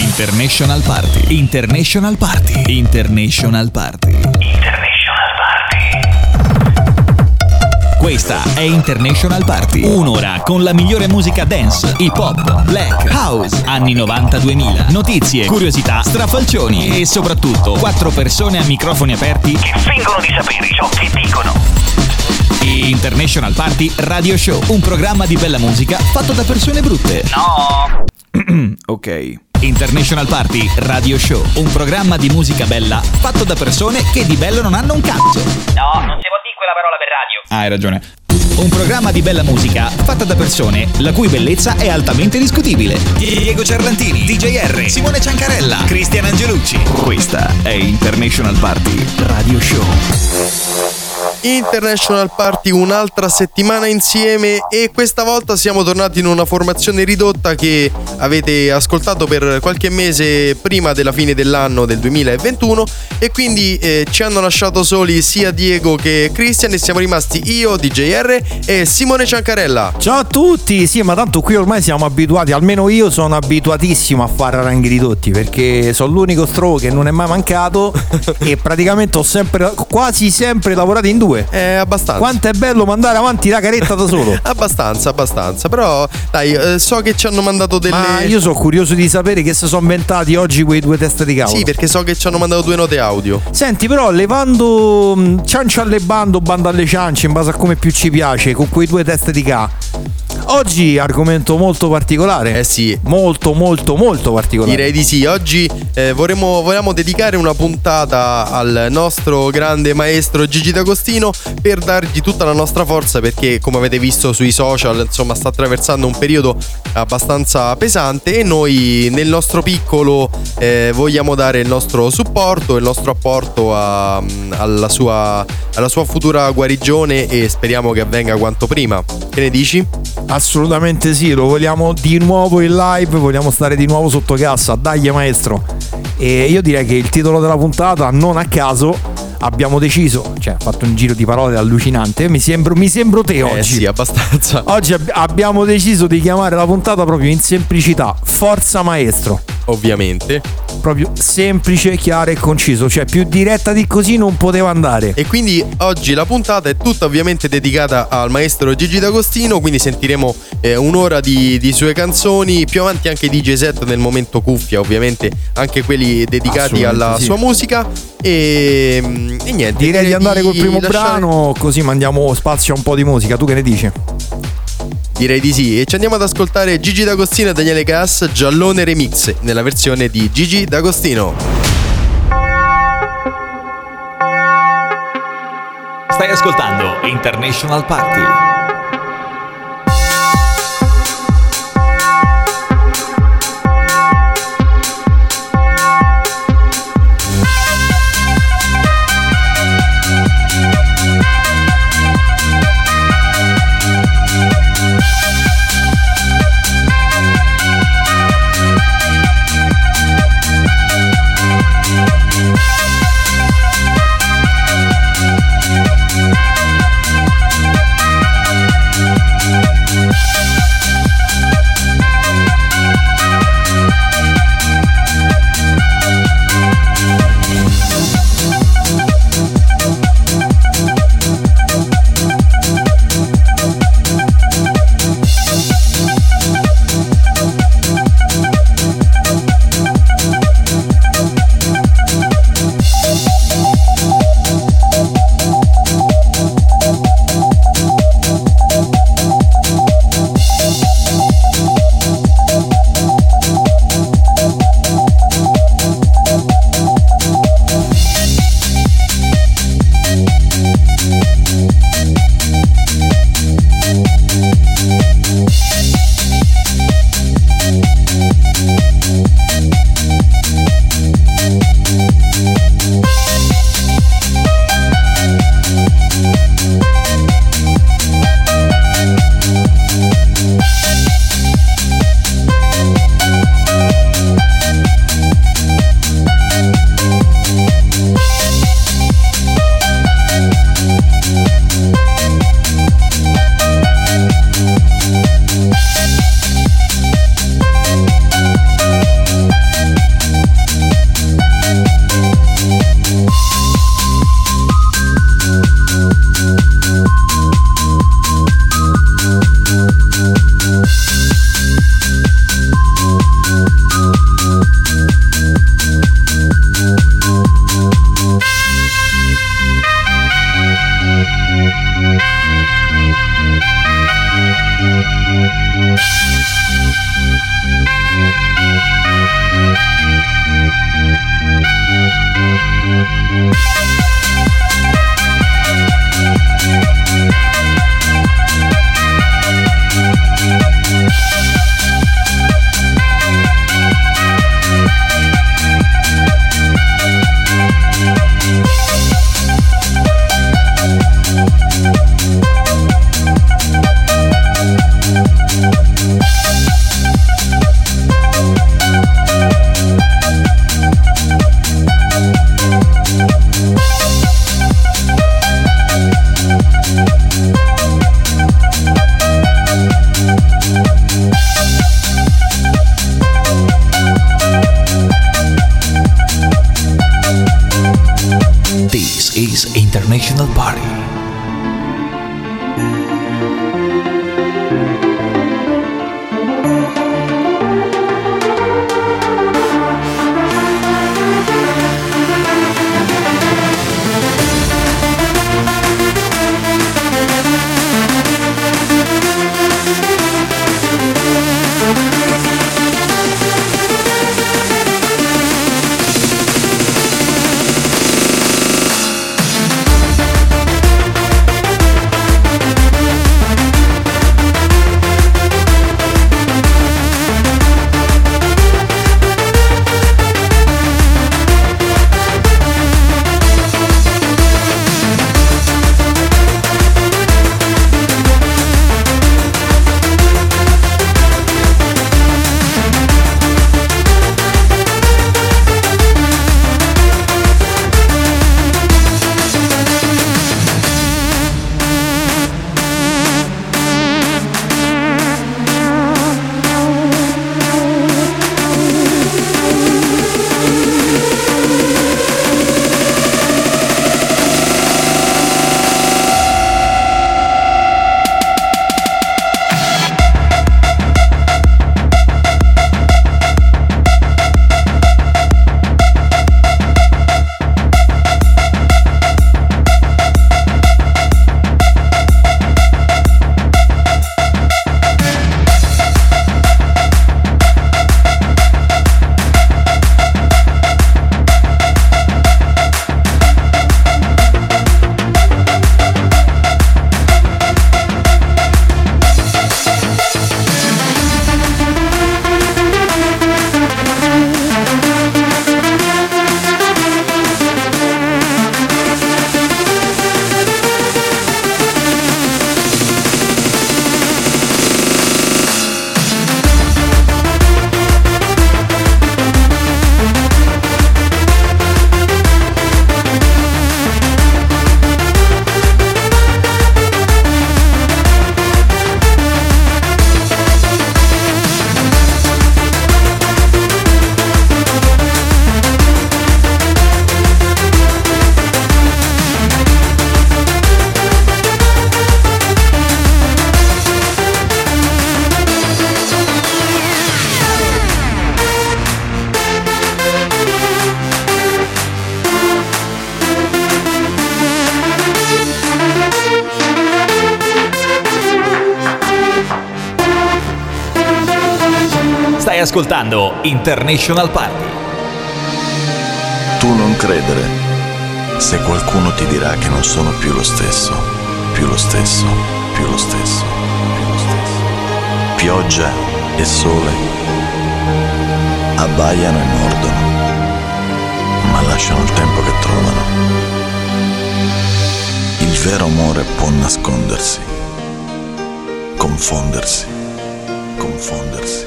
International Party. International Party. International Party. International Party. Questa è International Party. Un'ora con la migliore musica dance, hip hop, black, house, anni 90-2000. Notizie, curiosità, strafalcioni e soprattutto quattro persone a microfoni aperti che fingono di sapere ciò che dicono. International Party Radio Show, un programma di bella musica fatto da persone brutte. No! ok. International Party Radio Show, un programma di musica bella fatto da persone che di bello non hanno un cazzo. No, non si può dire quella parola per radio. Ah, hai ragione. Un programma di bella musica fatta da persone la cui bellezza è altamente discutibile. Diego Cerlantini, DJR, Simone Ciancarella, Cristian Angelucci. Questa è International Party Radio Show. International Party un'altra settimana insieme e questa volta siamo tornati in una formazione ridotta che avete ascoltato per qualche mese prima della fine dell'anno del 2021 e quindi eh, ci hanno lasciato soli sia Diego che Christian e siamo rimasti io, DJR e Simone Ciancarella. Ciao a tutti, sì ma tanto qui ormai siamo abituati, almeno io sono abituatissimo a fare ranghi ridotti perché sono l'unico stro che non è mai mancato e praticamente ho sempre, quasi sempre lavorato in due due. Eh, abbastanza. Quanto è bello mandare avanti la caretta da solo. abbastanza, abbastanza. Però, dai, eh, so che ci hanno mandato delle. Ma io sono curioso di sapere che si sono inventati oggi quei due teste di cavolo. Sì, perché so che ci hanno mandato due note audio. Senti, però, levando mm, ciancia alle bando, bando alle ciance, in base a come più ci piace, con quei due teste di ca. Oggi argomento molto particolare. Eh sì. Molto, molto, molto particolare. Direi di sì. Oggi eh, vorremmo, vogliamo dedicare una puntata al nostro grande maestro Gigi D'Agostino per dargli tutta la nostra forza perché, come avete visto sui social, insomma, sta attraversando un periodo abbastanza pesante e noi nel nostro piccolo eh, vogliamo dare il nostro supporto, il nostro apporto a, alla, sua, alla sua futura guarigione e speriamo che avvenga quanto prima. Che ne dici? Assolutamente sì, lo vogliamo di nuovo in live, vogliamo stare di nuovo sotto cassa, dai maestro. E io direi che il titolo della puntata, non a caso, abbiamo deciso, cioè fatto un giro di parole allucinante, mi sembro, mi sembro te eh oggi. Sì, abbastanza. Oggi ab- abbiamo deciso di chiamare la puntata proprio in semplicità, Forza Maestro. Ovviamente. Proprio semplice, chiaro e conciso, cioè più diretta di così non poteva andare. E quindi oggi la puntata è tutta ovviamente dedicata al maestro Gigi D'Agostino, quindi sentiremo eh, un'ora di, di, sue canzoni, più avanti anche DJ set nel momento cuffia, ovviamente anche quelli dedicati alla sì. sua musica. E, e niente. Direi di andare col primo lasciare... brano, così mandiamo spazio a un po' di musica. Tu che ne dici? Direi di sì. E ci andiamo ad ascoltare Gigi D'Agostino e Daniele Cass, Giallone Remix, nella versione di Gigi D'Agostino. Stai ascoltando International Party. Thank you. Ascoltando International Party. Tu non credere se qualcuno ti dirà che non sono più lo stesso, più lo stesso, più lo stesso, più lo stesso. Pioggia e sole abbaiano e mordono, ma lasciano il tempo che trovano. Il vero amore può nascondersi, confondersi, confondersi,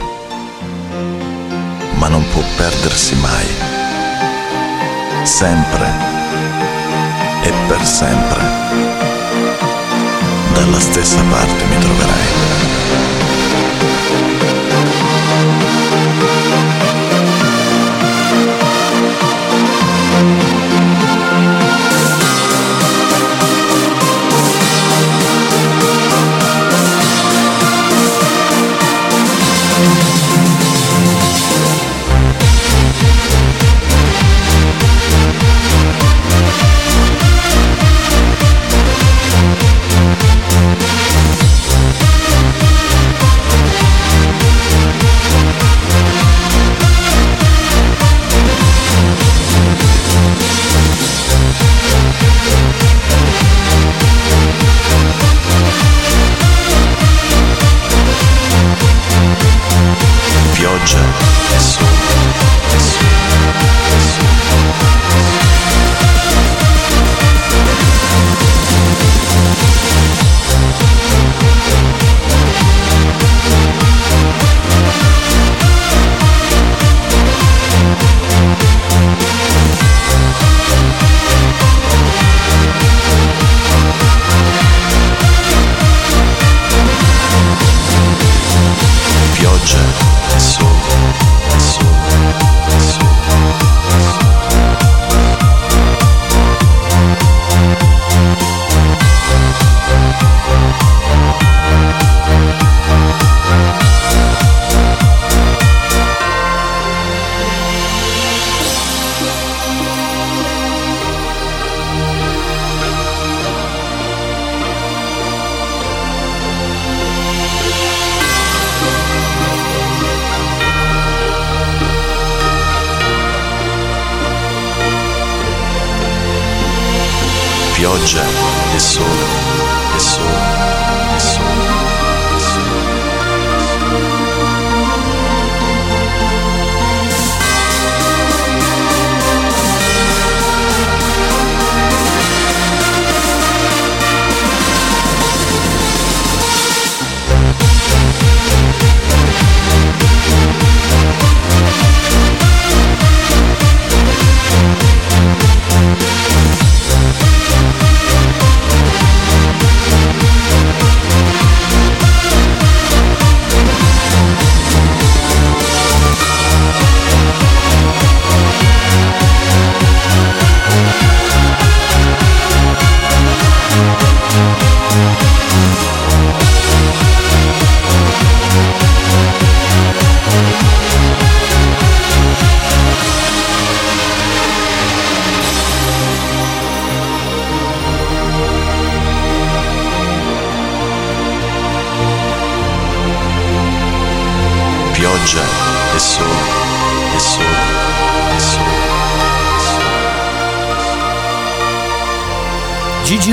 ma non può perdersi mai sempre e per sempre. Dalla stessa parte mi troverai.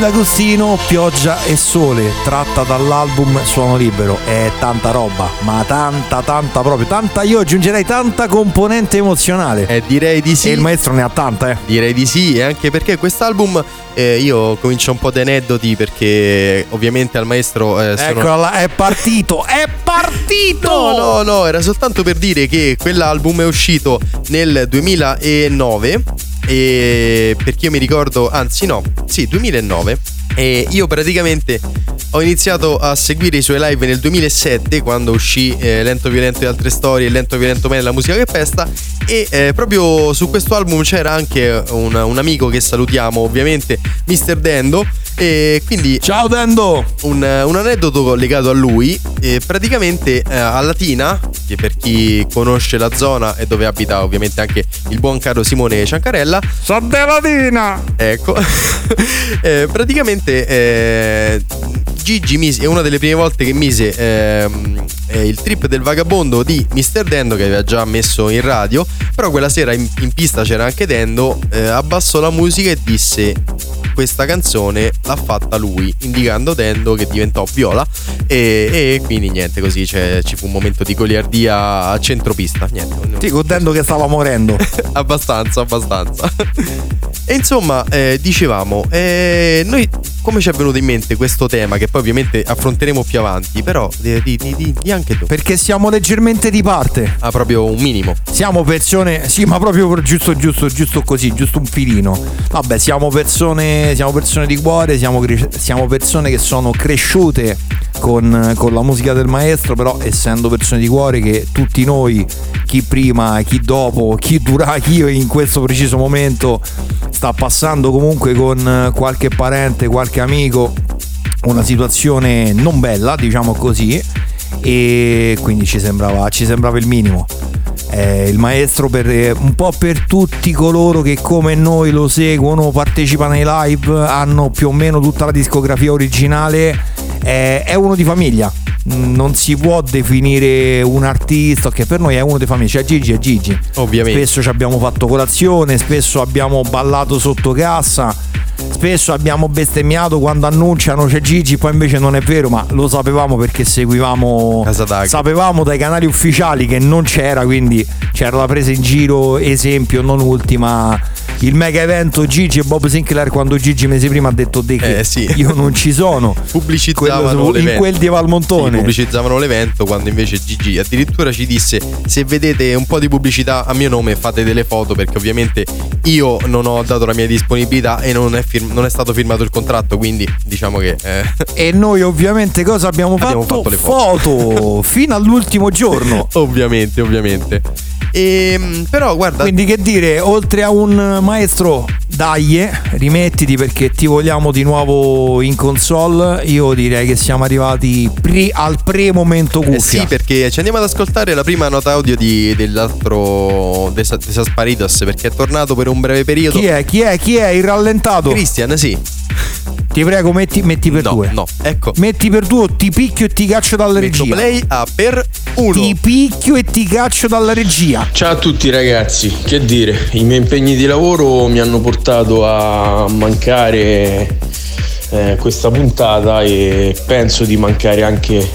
D'Agostino, Pioggia e Sole, tratta dall'album Suono Libero. È tanta roba, ma tanta, tanta proprio. Tanta, io aggiungerei tanta componente emozionale. Eh, direi di sì. E il maestro ne ha tanta, eh. Direi di sì, e anche perché quest'album eh, io comincio un po' di aneddoti perché ovviamente al maestro eh, sono... Eccola è partito, è partito! No, no, no, era soltanto per dire che quell'album è uscito nel 2009 e perché io mi ricordo, anzi no, sì, 2009 e io praticamente ho iniziato a seguire i suoi live nel 2007 quando uscì eh, Lento Violento e altre storie, Lento Violento Me la musica che pesta e eh, proprio su questo album c'era anche un, un amico che salutiamo ovviamente, Mr. Dendo e quindi Ciao Dendo! un, un aneddoto legato a lui. eh, praticamente eh, a Latina, che per chi conosce la zona e dove abita ovviamente anche il buon caro Simone Ciancarella, Sono delatina! ecco, eh, praticamente eh, Gigi mise, è una delle prime volte che mise ehm, eh, il trip del vagabondo di Mr. Dendo che aveva già messo in radio, però quella sera in, in pista c'era anche Dendo, eh, abbassò la musica e disse questa canzone l'ha fatta lui, indicando Dendo che diventò viola e, e quindi niente, così c'è- ci fu un momento di goliardia a centropista, niente. Sì, con Dendo che stava morendo. abbastanza, abbastanza. E insomma, eh, dicevamo, eh, noi come ci è venuto in mente questo tema che poi ovviamente affronteremo più avanti, però di, di, di- di- di anche tu. Perché siamo leggermente di parte. Ha proprio un minimo. Siamo persone, sì, ma proprio giusto, giusto, giusto così, giusto un filino. Vabbè, siamo persone, siamo persone di cuore, siamo, siamo persone che sono cresciute con, con la musica del maestro, però essendo persone di cuore che tutti noi, chi prima, chi dopo, chi dura, chi in questo preciso momento sta passando comunque con qualche parente, qualche amico, una situazione non bella, diciamo così, e quindi ci sembrava, ci sembrava il minimo. Eh, il maestro per, eh, un po' per tutti coloro che come noi lo seguono, partecipano ai live, hanno più o meno tutta la discografia originale, eh, è uno di famiglia. Mm, Non si può definire un artista che per noi è uno di famiglia, cioè Gigi è Gigi. Ovviamente. Spesso ci abbiamo fatto colazione, spesso abbiamo ballato sotto cassa, spesso abbiamo bestemmiato quando annunciano c'è Gigi, poi invece non è vero, ma lo sapevamo perché seguivamo Casadaghi. sapevamo dai canali ufficiali che non c'era, quindi c'era la presa in giro, esempio, non ultima il mega evento Gigi e Bob Sinclair quando Gigi mesi prima ha detto di che Eh, sì. io non ci sono. Pubblicizzavano Quello su- in l'evento. quel di Valmontone. Sì, pubblicizzavano l'evento quando invece Gigi addirittura ci disse se vedete un po' di pubblicità a mio nome fate delle foto perché ovviamente io non ho dato la mia disponibilità e non è, firm- non è stato firmato il contratto quindi diciamo che eh, E noi ovviamente cosa abbiamo fatto? Abbiamo fatto le foto fino all'ultimo giorno. ovviamente ovviamente e, però guarda Quindi che dire, oltre a un maestro, dai, rimettiti perché ti vogliamo di nuovo in console. Io direi che siamo arrivati pri- al pre-momento Eh cuffia. sì, perché ci andiamo ad ascoltare la prima nota audio di- dell'altro De, Sa- De Sasparitos perché è tornato per un breve periodo. Chi è? Chi è? Chi è? Il rallentato? Christian, sì. Ti prego, metti, metti per no, due. no, ecco. Metti per due o ti picchio e ti caccio dalla Metto regia. play a per uno. Ti picchio e ti caccio dalla regia. Ciao a tutti ragazzi, che dire, i miei impegni di lavoro mi hanno portato a mancare eh, questa puntata e penso di mancare anche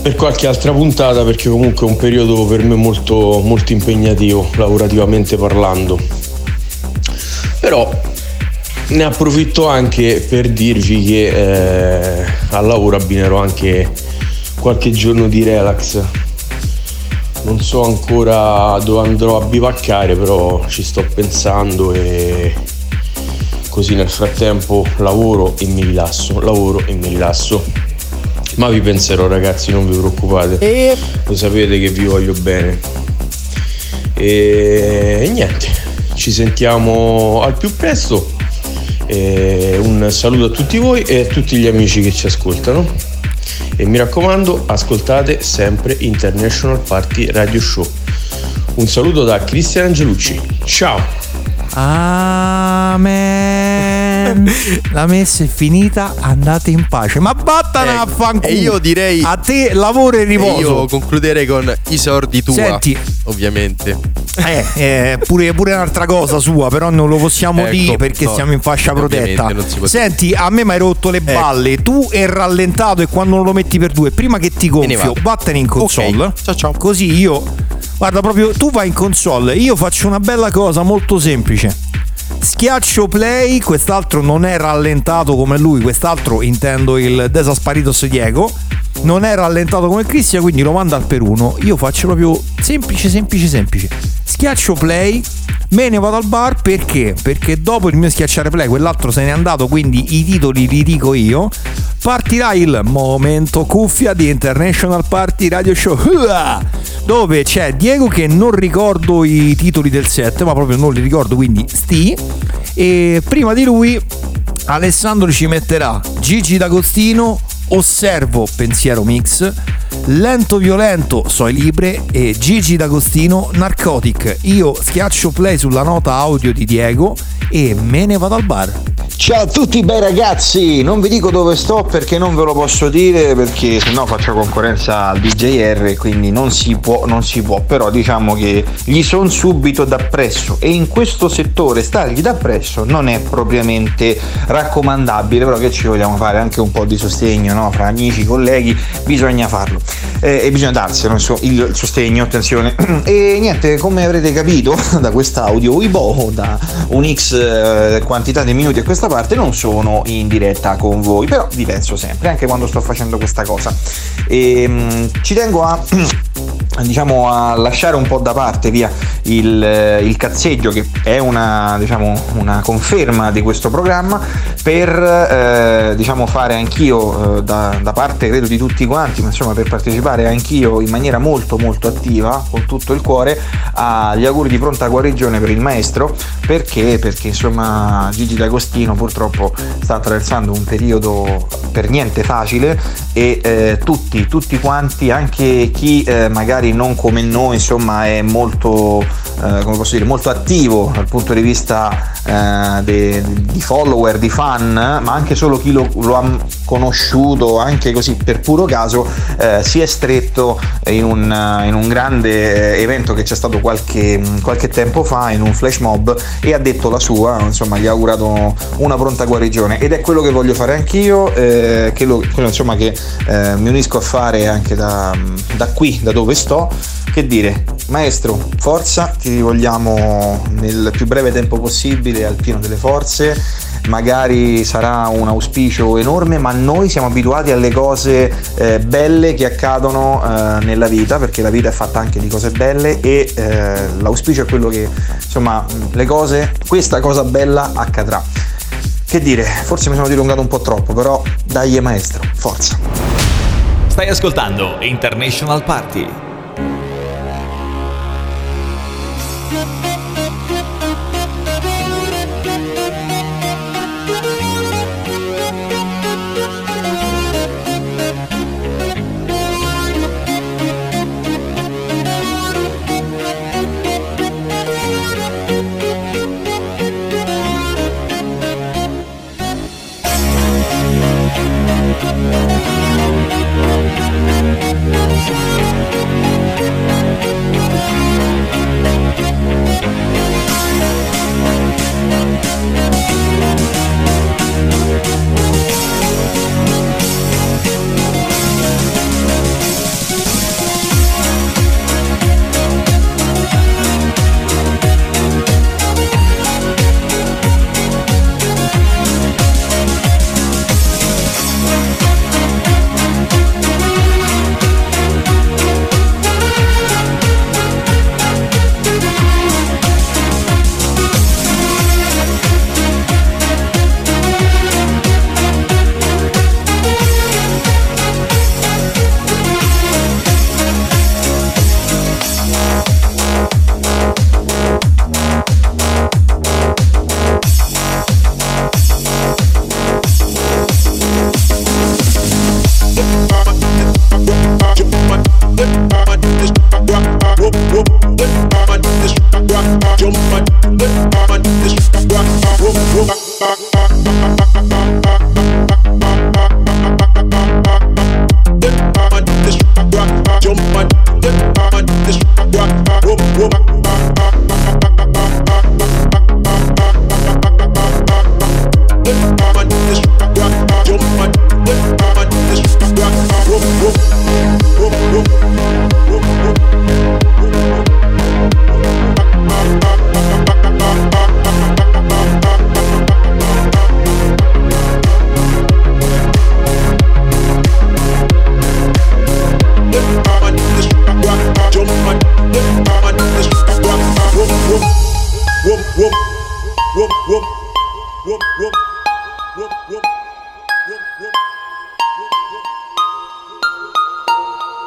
per qualche altra puntata perché comunque è un periodo per me molto, molto impegnativo lavorativamente parlando. Però ne approfitto anche per dirvi che eh, al lavoro abbinerò anche qualche giorno di relax non so ancora dove andrò a bivaccare, però ci sto pensando e così nel frattempo lavoro e mi rilasso, lavoro e mi rilasso. Ma vi penserò ragazzi, non vi preoccupate. E Lo sapete che vi voglio bene. E, e niente, ci sentiamo al più presto. E un saluto a tutti voi e a tutti gli amici che ci ascoltano. E mi raccomando, ascoltate sempre International Party Radio Show. Un saluto da Cristian Angelucci. Ciao! Amen. La messa è finita, andate in pace. Ma vattene Ecco, a fanculo. e io direi- A te lavoro e E riposo. io concluderei con i sordi tua. Senti. Ovviamente. Eh, eh, pure, pure un'altra cosa sua, però non lo possiamo Ecco, dire perché no, siamo in fascia protetta. Senti, a me mi hai rotto le balle. Tu è rallentato e quando non lo metti per due, prima che ti gonfio, vattene in console. Ok, ciao, ciao. Così io. Guarda, proprio tu vai in console, io faccio una bella cosa molto semplice. Schiaccio play, quest'altro non è rallentato come lui, quest'altro intendo il Desasparitos Diego. Non è rallentato come Cristian, quindi lo manda al per uno. Io faccio proprio semplice, semplice, semplice. Schiaccio play, me ne vado al bar perché? Perché dopo il mio schiacciare play, quell'altro se n'è andato, quindi i titoli li dico io. Partirà il momento cuffia di International Party Radio Show. Dove c'è Diego che non ricordo i titoli del set, ma proprio non li ricordo, quindi sti. E prima di lui Alessandro ci metterà Gigi D'Agostino, Osservo Pensiero Mix, Lento Violento Soi Libre e Gigi D'Agostino Narcotic. Io schiaccio play sulla nota audio di Diego e me ne vado al bar. Ciao a tutti bei ragazzi, non vi dico dove sto perché non ve lo posso dire perché sennò faccio concorrenza al DJR quindi non si può, non si può, però diciamo che gli sono subito d'appresso e in questo settore stargli d'appresso non è propriamente raccomandabile, però che ci vogliamo fare anche un po' di sostegno no? fra amici, colleghi, bisogna farlo Eh, e bisogna darselo inso- il sostegno, attenzione. e niente, come avrete capito da quest'audio, i boho da un X eh, quantità di minuti a questa parte non sono in diretta con voi, però vi penso sempre, anche quando sto facendo questa cosa. E, mm, ci tengo a diciamo a lasciare un po' da parte via il, il cazzeggio che è una, diciamo, una conferma di questo programma per eh, diciamo fare anch'io eh, da, da parte credo di tutti quanti ma insomma per partecipare anch'io in maniera molto molto attiva con tutto il cuore agli auguri di pronta guarigione per il maestro perché perché insomma Gigi D'Agostino purtroppo sta attraversando un periodo per niente facile e eh, tutti tutti quanti anche chi eh, magari non come noi insomma è molto eh, come posso dire molto attivo dal punto di vista eh, di follower di fan ma anche solo chi lo, lo ha conosciuto anche così per puro caso eh, si è stretto in un, in un grande evento che c'è stato qualche, qualche tempo fa in un flash mob e ha detto la sua insomma gli ha augurato una pronta guarigione. Ed è quello che voglio fare anch'io eh, che lo- quello insomma che eh, mi unisco a fare anche da, da qui da dove sto. Che dire? Maestro forza ti rivolgiamo nel più breve tempo possibile al pieno delle forze magari sarà un auspicio enorme ma noi siamo abituati alle cose eh, belle che accadono eh, nella vita perché la vita è fatta anche di cose belle e eh, l'auspicio è quello che insomma le cose questa cosa bella accadrà che dire forse mi sono dilungato un po' troppo però dai maestro forza Stai ascoltando International Party.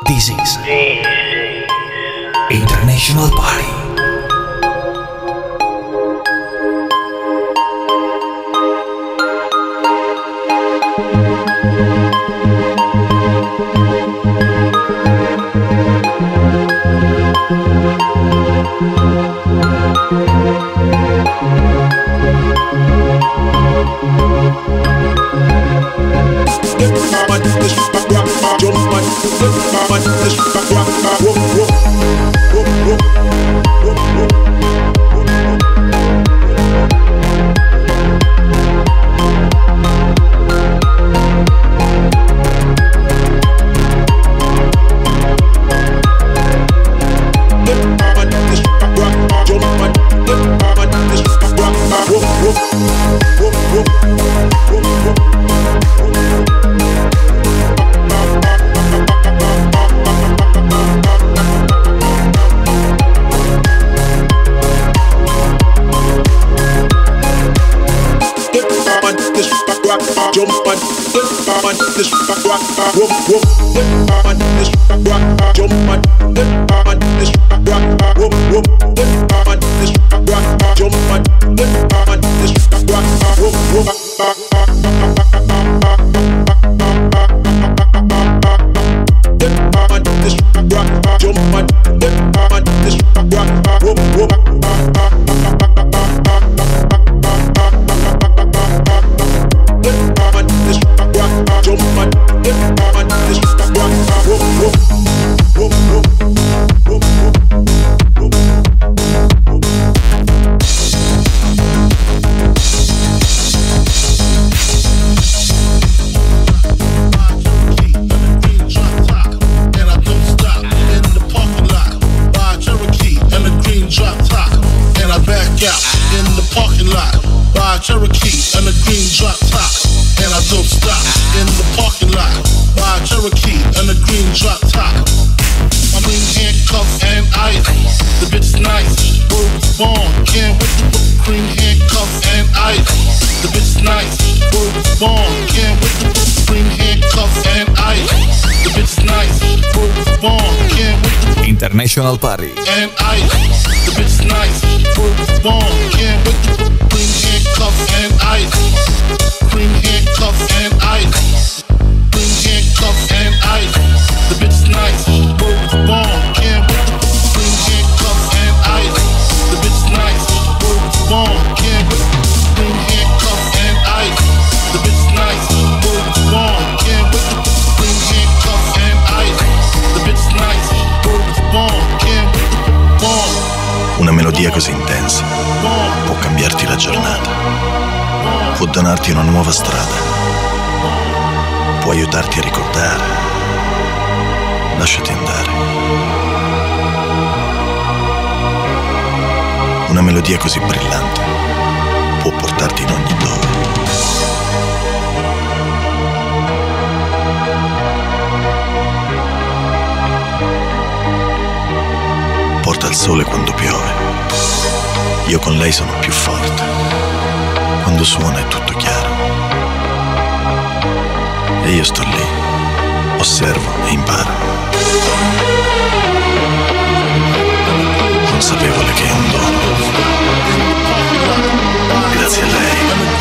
This is International Party. Just. al sole quando piove. Io con lei sono più forte. Quando suona è tutto chiaro. E io sto lì, osservo e imparo. Consapevole che è un dono. Grazie a lei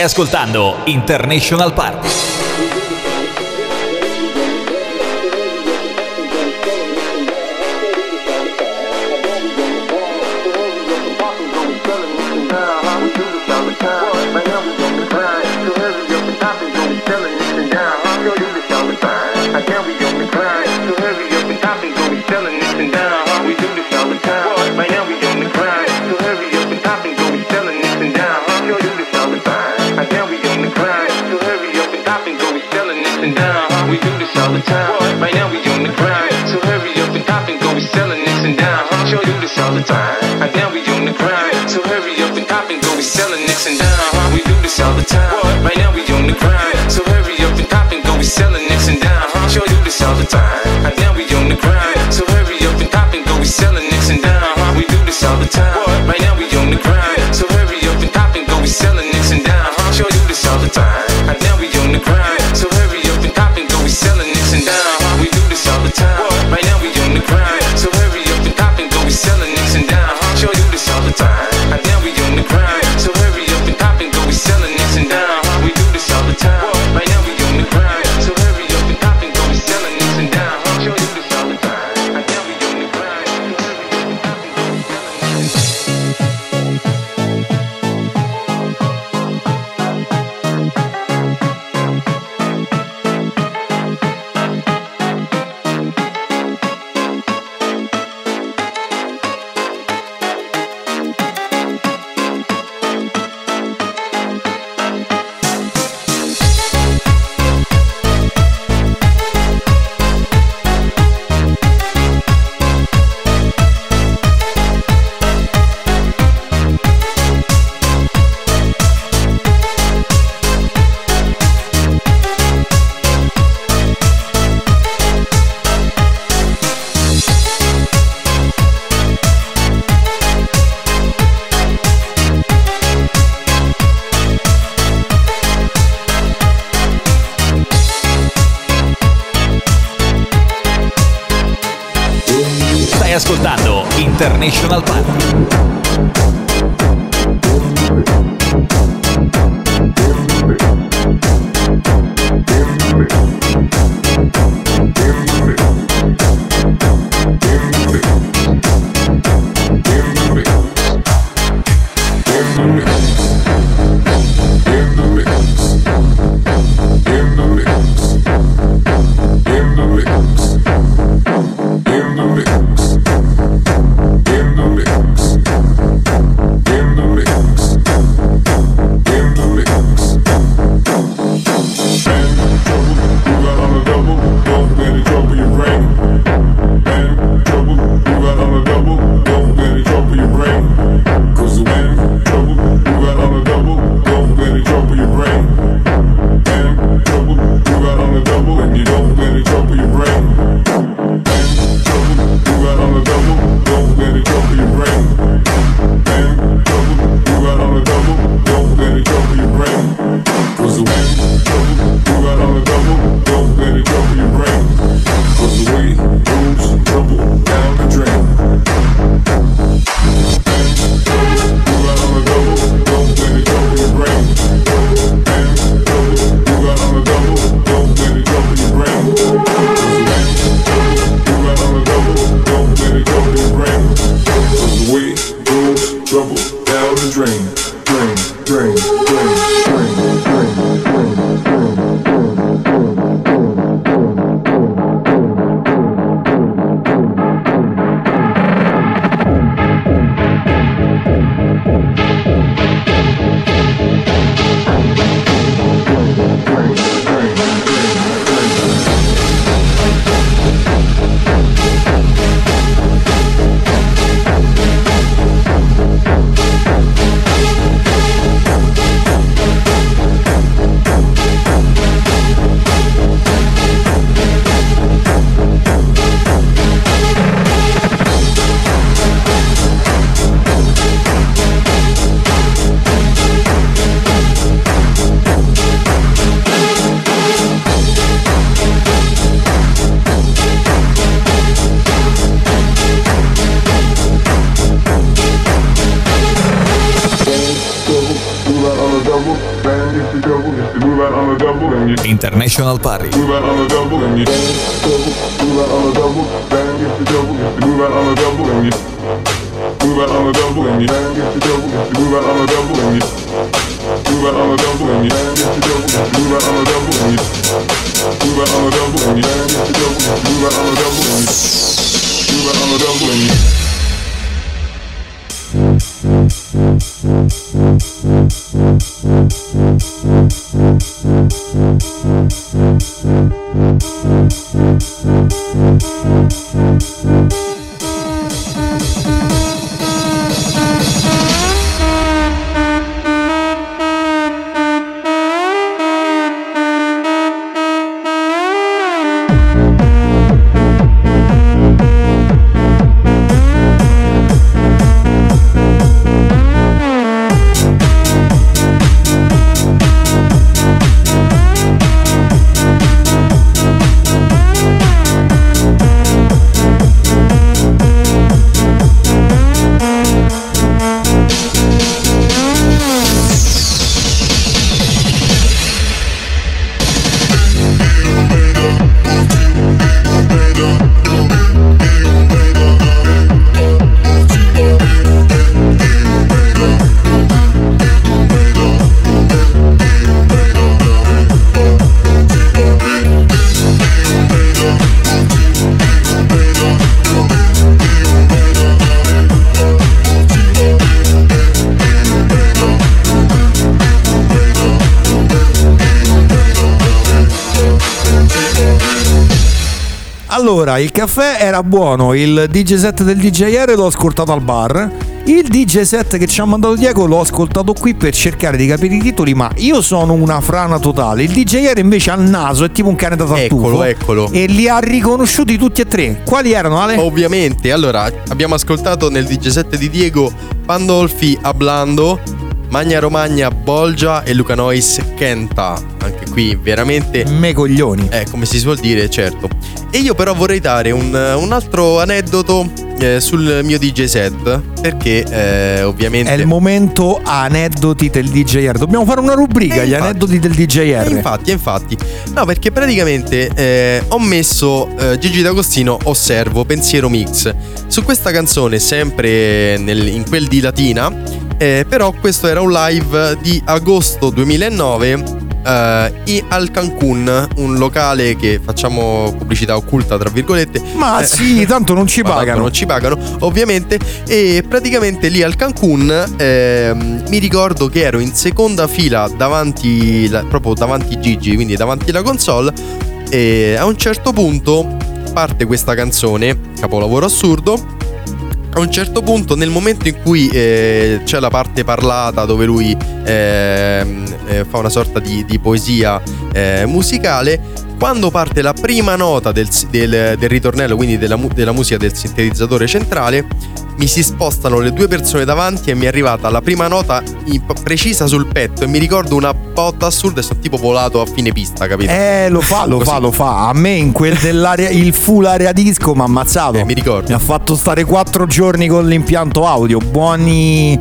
Stai ascoltando International Park. time. And now we on the grind. So hurry up and hop and go. We selling nicks and down. International Party. Il caffè era buono, il DJ set del DJR l'ho ascoltato al bar. Il DJ set che ci ha mandato Diego l'ho ascoltato qui per cercare di capire i titoli, ma io sono una frana totale. Il DJR invece al naso è tipo un cane da tartufo. Eccolo, eccolo. E li ha riconosciuti tutti e tre. Quali erano, Ale? Ovviamente, allora abbiamo ascoltato nel DJ7 di Diego Pandolfi Ablando, Magna Romagna Bolgia e Luca Nois Kenta. Qui veramente Me coglioni. eh, come si suol dire, certo. E io però vorrei dare un, un altro aneddoto eh, sul mio DJ set, perché eh, ovviamente... È il momento aneddoti del DJR. Dobbiamo fare una rubrica, Eh, gli infatti. aneddoti del DJR. Infatti, infatti. No, perché praticamente eh, ho messo eh, Gigi D'Agostino Osservo Pensiero Mix. Su questa canzone, sempre nel- in quel di Latina, eh, però questo era un live di agosto 2009 eh, i- al Cancun, un locale che facciamo pubblicità occulta, tra virgolette. Ma Eh, sì, tanto non ci pagano. Non ci pagano, ovviamente. E praticamente lì al Cancun ehm, mi ricordo che ero in seconda fila davanti, la- proprio davanti Gigi, quindi davanti alla console. E a un certo punto parte questa canzone, capolavoro assurdo. A un certo punto, nel momento in cui eh, c'è la parte parlata dove lui ehm, eh, fa una sorta di, di poesia eh, musicale, quando parte la prima nota del, del- del ritornello, quindi della, della musica del sintetizzatore centrale, mi si spostano le due persone davanti e mi è arrivata la prima nota precisa sul petto e mi ricordo una botta assurda e sono tipo volato a fine pista, capito? Eh, lo fa, lo Così. fa, lo fa. A me in quel dell'area, il full area disco mi ha ammazzato. Eh, mi ricordo. Mi ha fatto stare quattro giorni con l'impianto audio. Buoni.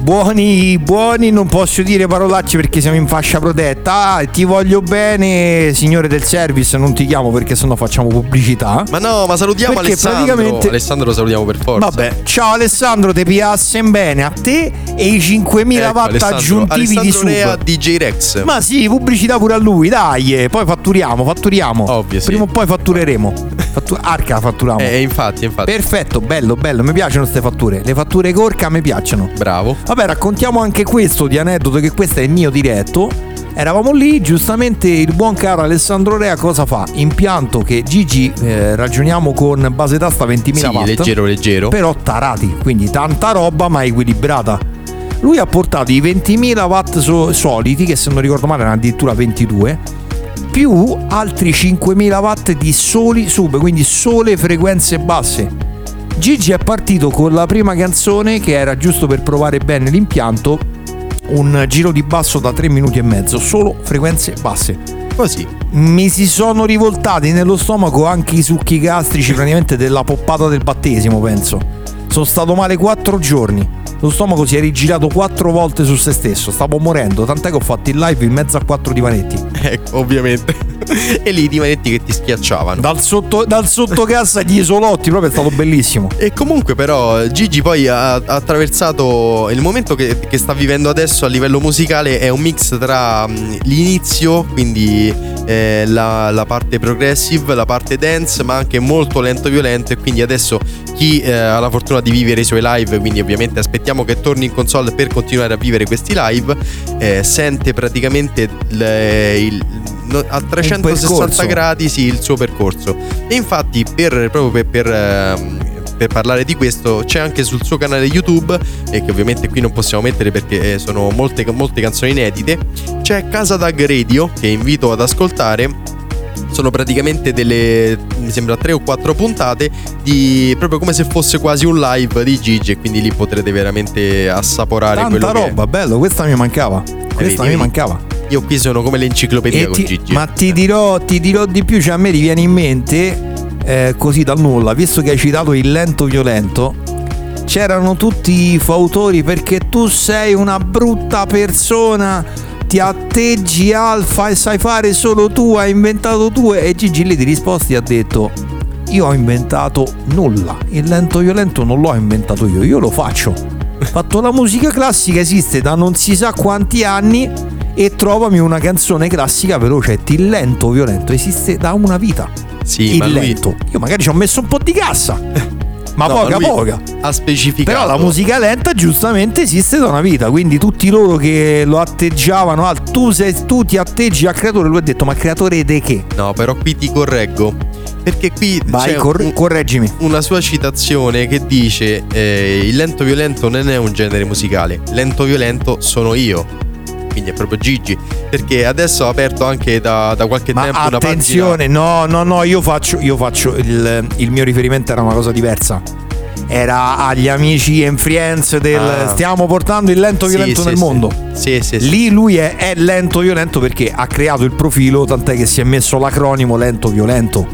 Buoni, buoni, non posso dire parolacce perché siamo in fascia protetta. Ah, ti voglio bene, signore del service, non ti chiamo perché sennò facciamo pubblicità. Ma no, ma salutiamo Perché Alessandro. praticamente- Alessandro lo salutiamo per forza. Vabbè, ciao Alessandro, ti piassen bene a te e i 5000 Ecco, watt Alessandro- aggiuntivi di Alessandro Rea, sub. DJ Rex. Ma sì, pubblicità pure a lui, dai, poi fatturiamo, fatturiamo. Ovvio, sì. Prima o poi fattureremo. Fattu- Arca la fatturiamo. Eh, infatti, infatti. Perfetto, bello, bello, mi piacciono queste fatture. Le fatture corca mi piacciono. Bravo. Vabbè, raccontiamo anche questo di aneddoto, che questo è il mio diretto. Eravamo lì, giustamente il buon caro Alessandro Rea cosa fa? Impianto che Gigi, eh, ragioniamo con base tasta 20.000 Sì, watt. leggero, leggero. Però tarati, quindi tanta roba ma equilibrata. Lui ha portato i 20.000 watt so- soliti, che se non ricordo male erano addirittura 22, più altri 5.000 watt di soli sub, quindi sole frequenze basse. Gigi è partito con la prima canzone che era giusto per provare bene l'impianto, un giro di basso da 3 minuti e mezzo, solo frequenze basse. Così. Mi si sono rivoltati nello stomaco anche i succhi gastrici praticamente della poppata del battesimo, penso. Sono stato male 4 giorni. Lo stomaco si è rigirato 4 volte su se stesso. Stavo morendo, tant'è che ho fatto il live in mezzo a 4 divanetti. Ecco, ovviamente. e lì i divanetti che ti schiacciavano. Dal, sotto, dal sottocassa agli isolotti, proprio è stato bellissimo. E comunque però Gigi poi ha, ha attraversato il momento che, che sta vivendo adesso a livello musicale è un mix tra mh, l'inizio, quindi eh, la, la parte progressive, la parte dance, ma anche molto lento violento e quindi adesso chi eh, ha la fortuna di vivere i suoi live, quindi ovviamente aspettiamo che torni in console per continuare a vivere questi live, eh, sente praticamente il, il- no- a 360 percorso. gradi sì, il suo percorso. E infatti per, proprio per, per, ehm, per parlare di questo c'è anche sul suo canale YouTube, e che ovviamente qui non possiamo mettere perché eh, sono molte, molte canzoni inedite, c'è Casa Dag Radio che invito ad ascoltare sono praticamente delle mi sembra tre o quattro puntate di proprio come se fosse quasi un live di Gigi e quindi lì potrete veramente assaporare quello Tanta che roba, bello, questa mi mancava. Questa vedi, mi mancava. io qui sono come l'enciclopedia E con ti- Gigi ma ti dirò, ti dirò di più, cioè a me riviene in mente, eh, così dal nulla, visto che hai citato il lento violento, c'erano tutti i fautori perché tu sei una brutta persona, ti atteggi alfa e sai fare solo tu, hai inventato tu e Gigi lì di risposti ha detto io ho inventato nulla, il lento violento non l'ho inventato io, io lo faccio. Ho fatto la musica classica, esiste da non si sa quanti anni e trovami una canzone classica veloce. Il lento violento esiste da una vita. sì il ma lui lento. Io magari ci ho messo un po' di cassa. Ma No, poca poca. ha specificato Però la musica lenta giustamente esiste da una vita, quindi tutti loro che lo atteggiavano, ah, tu, sei- tu ti atteggi al creatore, lui ha detto ma creatore di che? no però qui ti correggo perché qui Vai, c'è cor- un- correggimi. una sua citazione che dice eh, il lento violento non è un genere musicale, lento violento sono io. Quindi è proprio Gigi. Perché adesso ha aperto anche da, da qualche Ma tempo una pagina. attenzione, no, no, no, io faccio, io faccio il, il mio riferimento era una cosa diversa. Era agli amici and friends del Ah. stiamo portando il lento violento sì, nel sì. mondo. Sì, sì. Lì lui è, è lento violento perché ha creato il profilo, tant'è che si è messo l'acronimo lento violento.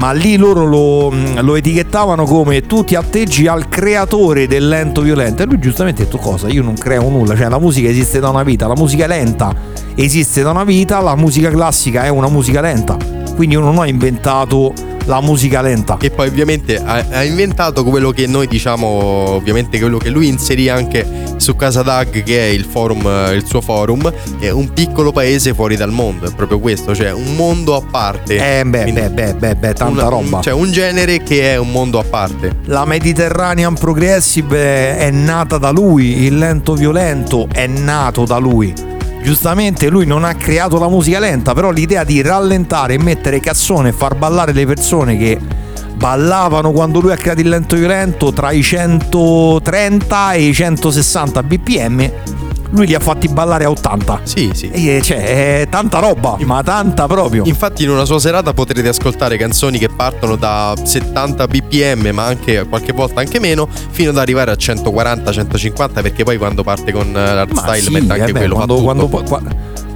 Ma lì loro lo, mh, lo etichettavano come tu ti atteggi al creatore del lento violento e lui giustamente ha detto cosa? Io non creo nulla, cioè la musica esiste da una vita, la musica lenta esiste da una vita, la musica classica è una musica lenta, quindi io non ho inventato la musica lenta. E poi ovviamente ha, ha inventato quello che noi diciamo, ovviamente quello che lui inserì anche su Casa Dag, che è il forum, il suo forum, è un piccolo paese fuori dal mondo, è proprio questo, cioè un mondo a parte. Eh beh, Quindi beh, beh, beh, beh, tanta una- roba. Cioè un genere che è un mondo a parte. La Mediterranean Progressive è nata da lui, il lento violento è nato da lui. Giustamente lui non ha creato la musica lenta, però l'idea di rallentare e mettere cassone e far ballare le persone che ballavano quando lui ha creato il lento violento tra i 130 e i 160 bpm, lui li ha fatti ballare a 80. Sì, sì. E cioè, è tanta roba, ma tanta proprio. Infatti in una sua serata potrete ascoltare canzoni che partono da 70 bpm ma anche qualche volta anche meno fino ad arrivare a 140-150 perché poi quando parte con eh, l'hardstyle sì, mette anche eh beh, quello quando, quando- qua-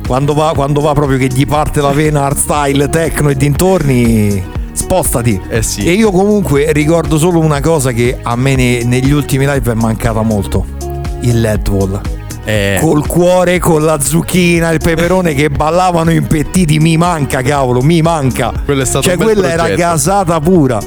quando va, quando va proprio che gli parte la vena hardstyle, techno e dintorni, spostati. Eh sì. E io comunque ricordo solo una cosa che a me ne- negli ultimi live è mancata molto. Il LED wall. Eh, Col cuore, con la zucchina, il peperone che ballavano impettiti, mi manca cavolo, mi manca. Quello è stato cioè un bel quella era progetto. gasata pura.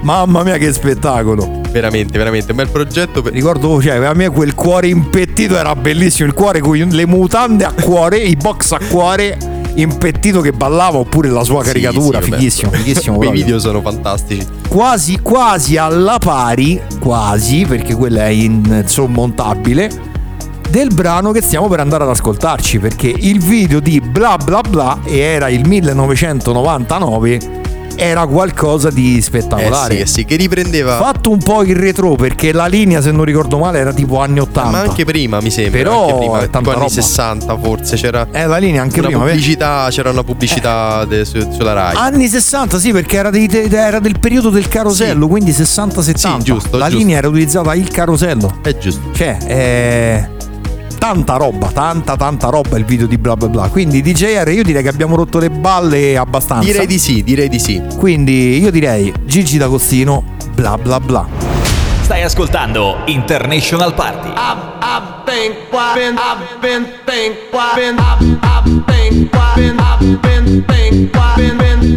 Mamma mia che spettacolo. veramente, veramente un bel progetto per- Ricordo, cioè, a me quel cuore impettito era bellissimo. Il cuore con le mutande a cuore, i box a cuore impettito che ballava, oppure la sua Sì, caricatura. sì, vabbè. fighissimo, fighissimo. Quei video sono fantastici. Quasi, quasi alla pari, quasi, perché quella è insormontabile. Del brano che stiamo per andare ad ascoltarci perché il video di bla bla bla e era il 1999 era qualcosa di Eh spettacolare. sì, eh sì, che riprendeva Fatto un po' il retro perché la linea, se non ricordo male, era tipo anni 80. ma anche prima mi sembra, Però anche prima, tipo anni roba. 60 forse c'era Eh, la linea anche una prima. pubblicità, c'era una pubblicità de- su- sulla Rai. Anni 60, sì, perché era, dei- era del periodo del carosello, quindi 60-70. Sì, giusto, La giusto. linea era utilizzata il carosello. È giusto. Cioè, eh, tanta roba, tanta tanta roba il video di bla bla bla. Quindi DJR io direi che abbiamo rotto le balle abbastanza. Direi di sì, direi di sì. Quindi io direi Gigi D'Agostino, bla bla bla. Stai ascoltando International Party. I've, I've been, been, I've been, been, been, I've, I've been, been, I've been, been, been, been, been, been, been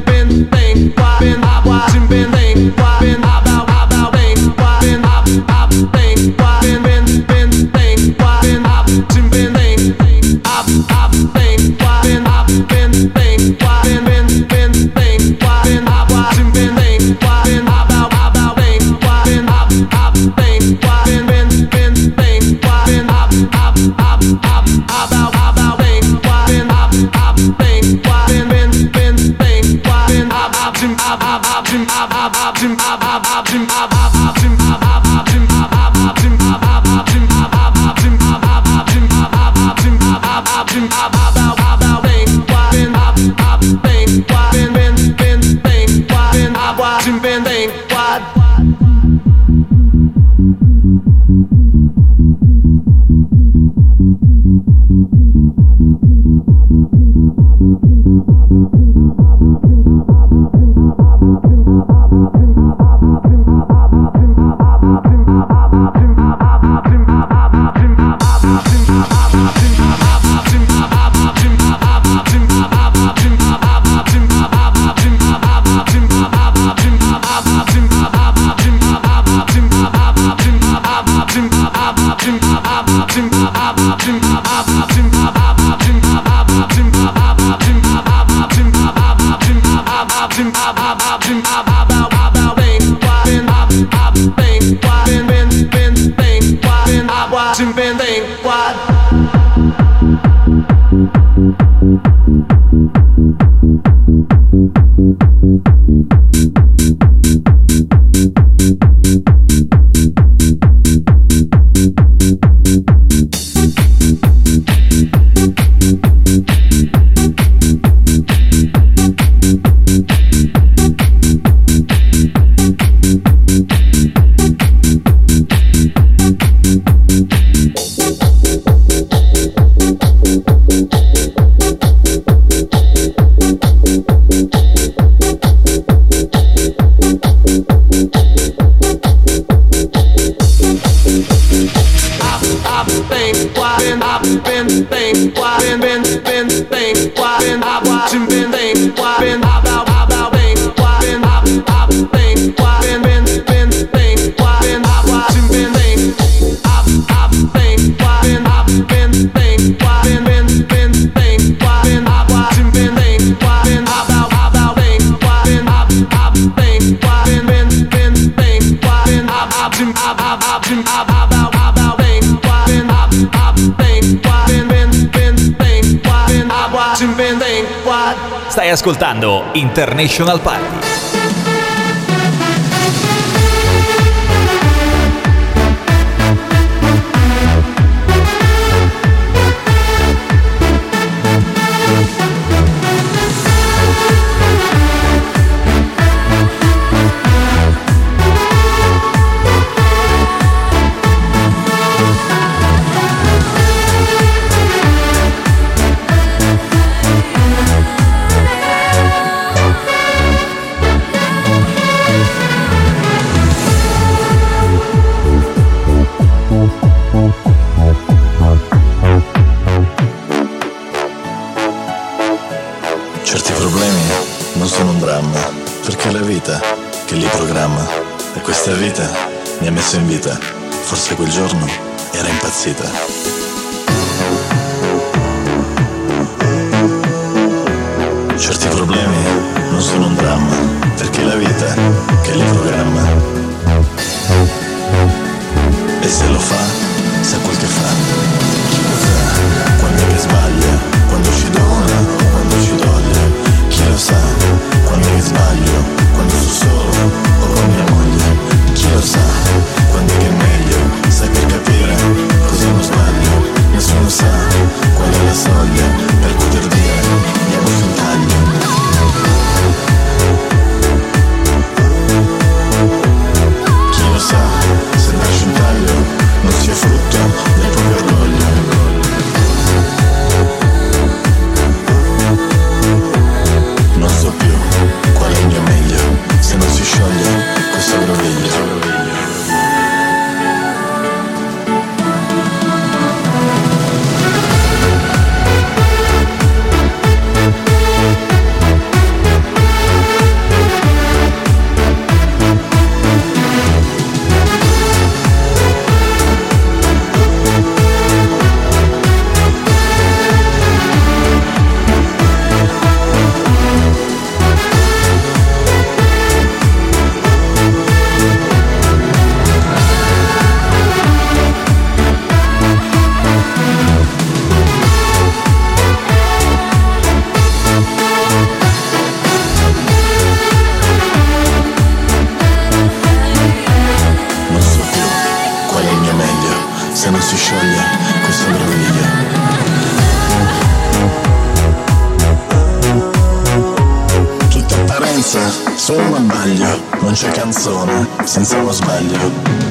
ascoltando International Party. Programma. E questa vita mi ha messo in vita. Forse quel giorno era impazzita. Certi problemi non sono un dramma, perché è la vita che li programma. E se lo fa, sa quel che fa. Sa quando è che è meglio, sai per capire cosa non sbaglio. Nessuno sa qual è la soglia per poter canzone senza uno sbaglio.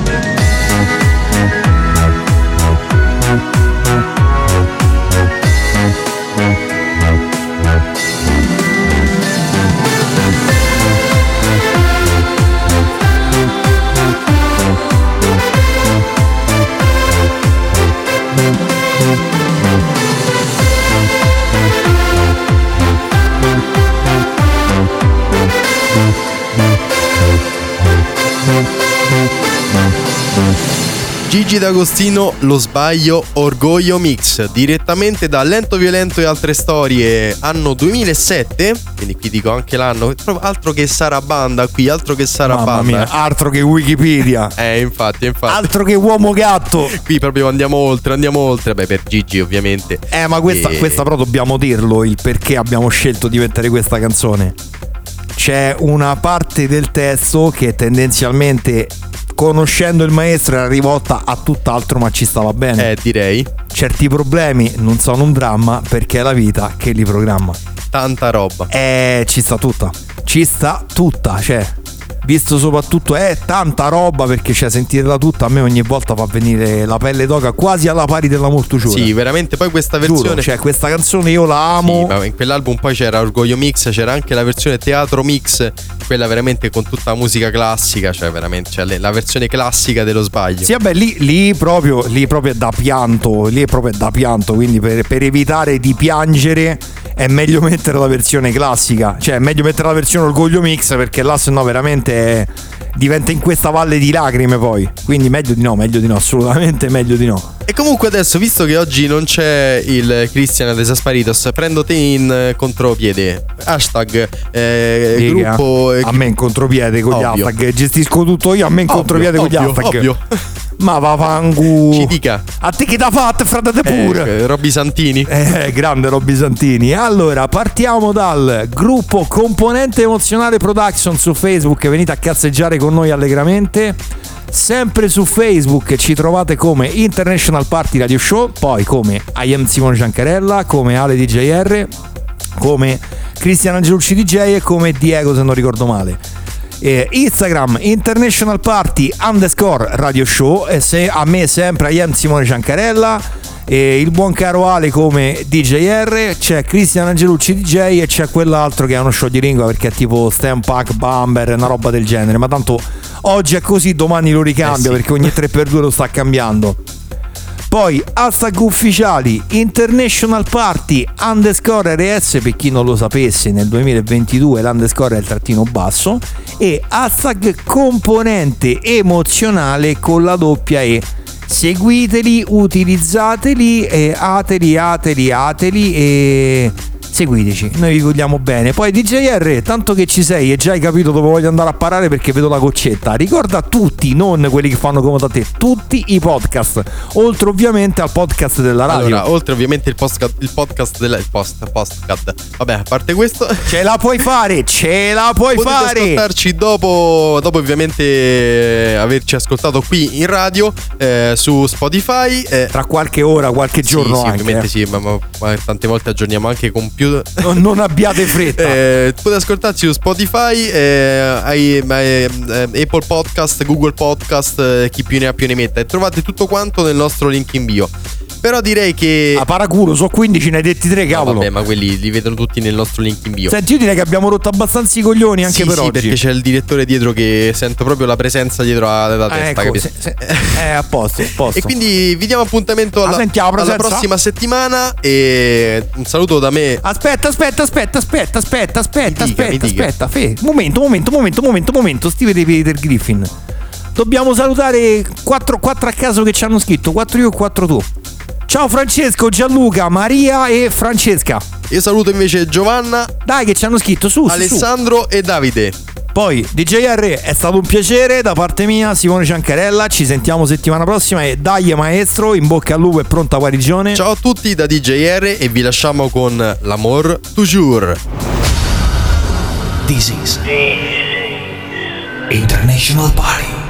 Gigi D'Agostino, Lo sbaglio, Orgoglio Mix, direttamente da Lento Violento e altre storie, anno 2007, quindi qui dico anche l'anno, altro che Sarabanda qui, altro che Sarabanda. mia, altro che Wikipedia. Eh, infatti, infatti. Altro che uomo gatto. Qui proprio andiamo oltre, andiamo oltre, beh, per Gigi ovviamente. Eh, ma questa, E- questa però dobbiamo dirlo il perché abbiamo scelto di mettere questa canzone. C'è una parte del testo che tendenzialmente, conoscendo il maestro, era rivolta a tutt'altro, ma ci stava bene. Eh, direi. Certi problemi non sono un dramma perché è la vita che li programma. Tanta roba. Eh, ci sta tutta. Ci sta tutta, cioè. visto soprattutto è tanta roba perché cioè sentirla tutta a me ogni volta fa venire la pelle d'oca quasi alla pari della Mortuciura. Sì, veramente. Poi questa Giuro, versione. cioè questa canzone io la amo. Sì, ma in quell'album poi c'era Orgoglio Mix, c'era anche la versione teatro mix, quella veramente con tutta la musica classica, cioè veramente cioè la versione classica dello sbaglio. Sì, vabbè, lì, lì proprio, lì proprio è da pianto, lì è proprio da pianto, quindi per, per evitare di piangere è meglio mettere la versione classica, cioè è meglio mettere la versione Orgoglio Mix perché là se no veramente è- diventa in questa valle di lacrime poi, quindi meglio di no, meglio di no, assolutamente meglio di no. E comunque adesso, visto che oggi non c'è il Cristian Desasparitos, prendo te in contropiede. Hashtag eh, gruppo. eh, a me in contropiede con Ovvio. gli hashtag, gestisco tutto io, a me in ovvio, contropiede con gli hashtag. ovvio. Ma va fangu. Ci dica. A te che t'ha fatto, frate pure. Eh, Robby Santini. Eh, grande Robby Santini. Allora, partiamo dal gruppo Componente Emozionale Production su Facebook. Venite a cazzeggiare con noi allegramente. Sempre su Facebook ci trovate come International Party Radio Show, poi come I am Simone Giancarella, come Ale DJR, come Cristian Angelucci DJ e come Diego se non ricordo male. Eh, Instagram International Party underscore Radio Show. E se a me sempre I am Simone Giancarella e il buon caro Ale come DJR c'è Cristian Angelucci DJ e c'è quell'altro che è uno show di lingua perché è tipo Stem Pack Bumber una roba del genere. Ma tanto oggi è così domani lo ricambia Eh sì. perché ogni 3x2 lo sta cambiando poi hashtag ufficiali International Party underscore RS per chi non lo sapesse nel 2022 l'underscore è il trattino basso e hashtag componente emozionale con la doppia E. Seguiteli, utilizzateli e ateli, ateli, ateli e seguiteci, noi vi vogliamo bene. Poi DJR, tanto che ci sei e già hai capito dove voglio andare a parare perché vedo la goccetta. Ricorda tutti, non quelli che fanno comodo a te, tutti i podcast, oltre ovviamente al podcast della radio. Allora, oltre ovviamente il, postca- il podcast della. Il post, postcard. Vabbè, a parte questo. Ce la puoi fare, ce la puoi Potete fare. ascoltarci dopo, dopo ovviamente averci ascoltato qui in radio eh, su Spotify. eh, Tra qualche ora, qualche sì, giorno sì, anche. ovviamente eh. sì, ma, ma- ma tante volte aggiorniamo anche i computer. Non, non abbiate fretta. Eh, potete ascoltarci su Spotify, eh, eh, eh, Apple Podcast, Google Podcast, eh, chi più ne ha più ne metta. E trovate tutto quanto nel nostro link in bio. Però direi che. A paraculo, so 15, ne hai detti 3, No, cavolo. vabbè, ma quelli li vedono tutti nel nostro link in bio. Senti, io direi che abbiamo rotto abbastanza i coglioni anche sì, per sì, oggi. perché c'è il direttore dietro che sento proprio la presenza dietro la, la Ah, testa. ecco, capito? se- se- è a posto, a posto. E quindi vi diamo appuntamento alla, Ah, alla presenza? prossima settimana. E un saluto da me. Aspetta, aspetta, aspetta, aspetta, aspetta, aspetta, dica, aspetta, aspetta. Fe, momento, momento, momento, momento, momento. Steve dei Peter Griffin. Dobbiamo salutare 4, a caso che ci hanno scritto, 4 io e 4 tu. Ciao Francesco, Gianluca, Maria e Francesca. Io saluto invece Giovanna, Dai che ci hanno scritto su, su, su. Alessandro e Davide. Poi DJR è stato un piacere da parte mia, Simone Ciancarella. Ci sentiamo settimana prossima e dai maestro, in bocca al lupo e pronta guarigione. Ciao a tutti da DJR e vi lasciamo con l'amor toujours. This is International Party.